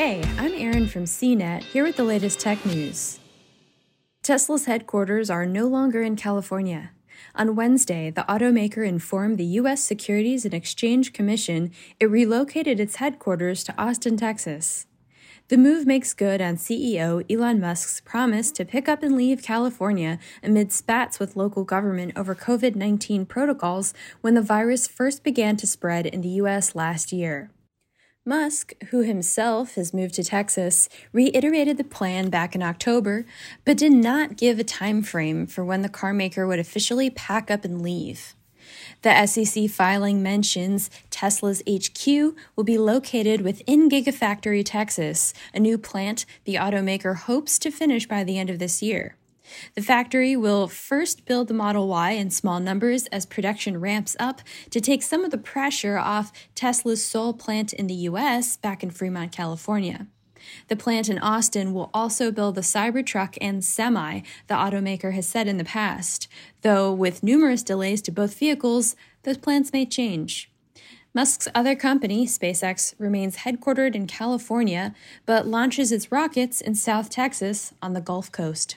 Hey, I'm Erin from CNET, here with the latest tech news. Tesla's headquarters are no longer in California. On Wednesday, the automaker informed the U.S. Securities and Exchange Commission it relocated its headquarters to Austin, Texas. The move makes good on CEO Elon Musk's promise to pick up and leave California amid spats with local government over COVID 19 protocols when the virus first began to spread in the U.S. last year. Musk, who himself has moved to Texas, reiterated the plan back in October, but did not give a time frame for when the carmaker would officially pack up and leave. The SEC filing mentions Tesla's HQ will be located within Gigafactory, Texas, a new plant the automaker hopes to finish by the end of this year. The factory will first build the Model Y in small numbers as production ramps up to take some of the pressure off Tesla's sole plant in the US back in Fremont, California. The plant in Austin will also build the Cybertruck and Semi the automaker has said in the past, though with numerous delays to both vehicles, those plans may change. Musk's other company, SpaceX, remains headquartered in California, but launches its rockets in South Texas on the Gulf Coast.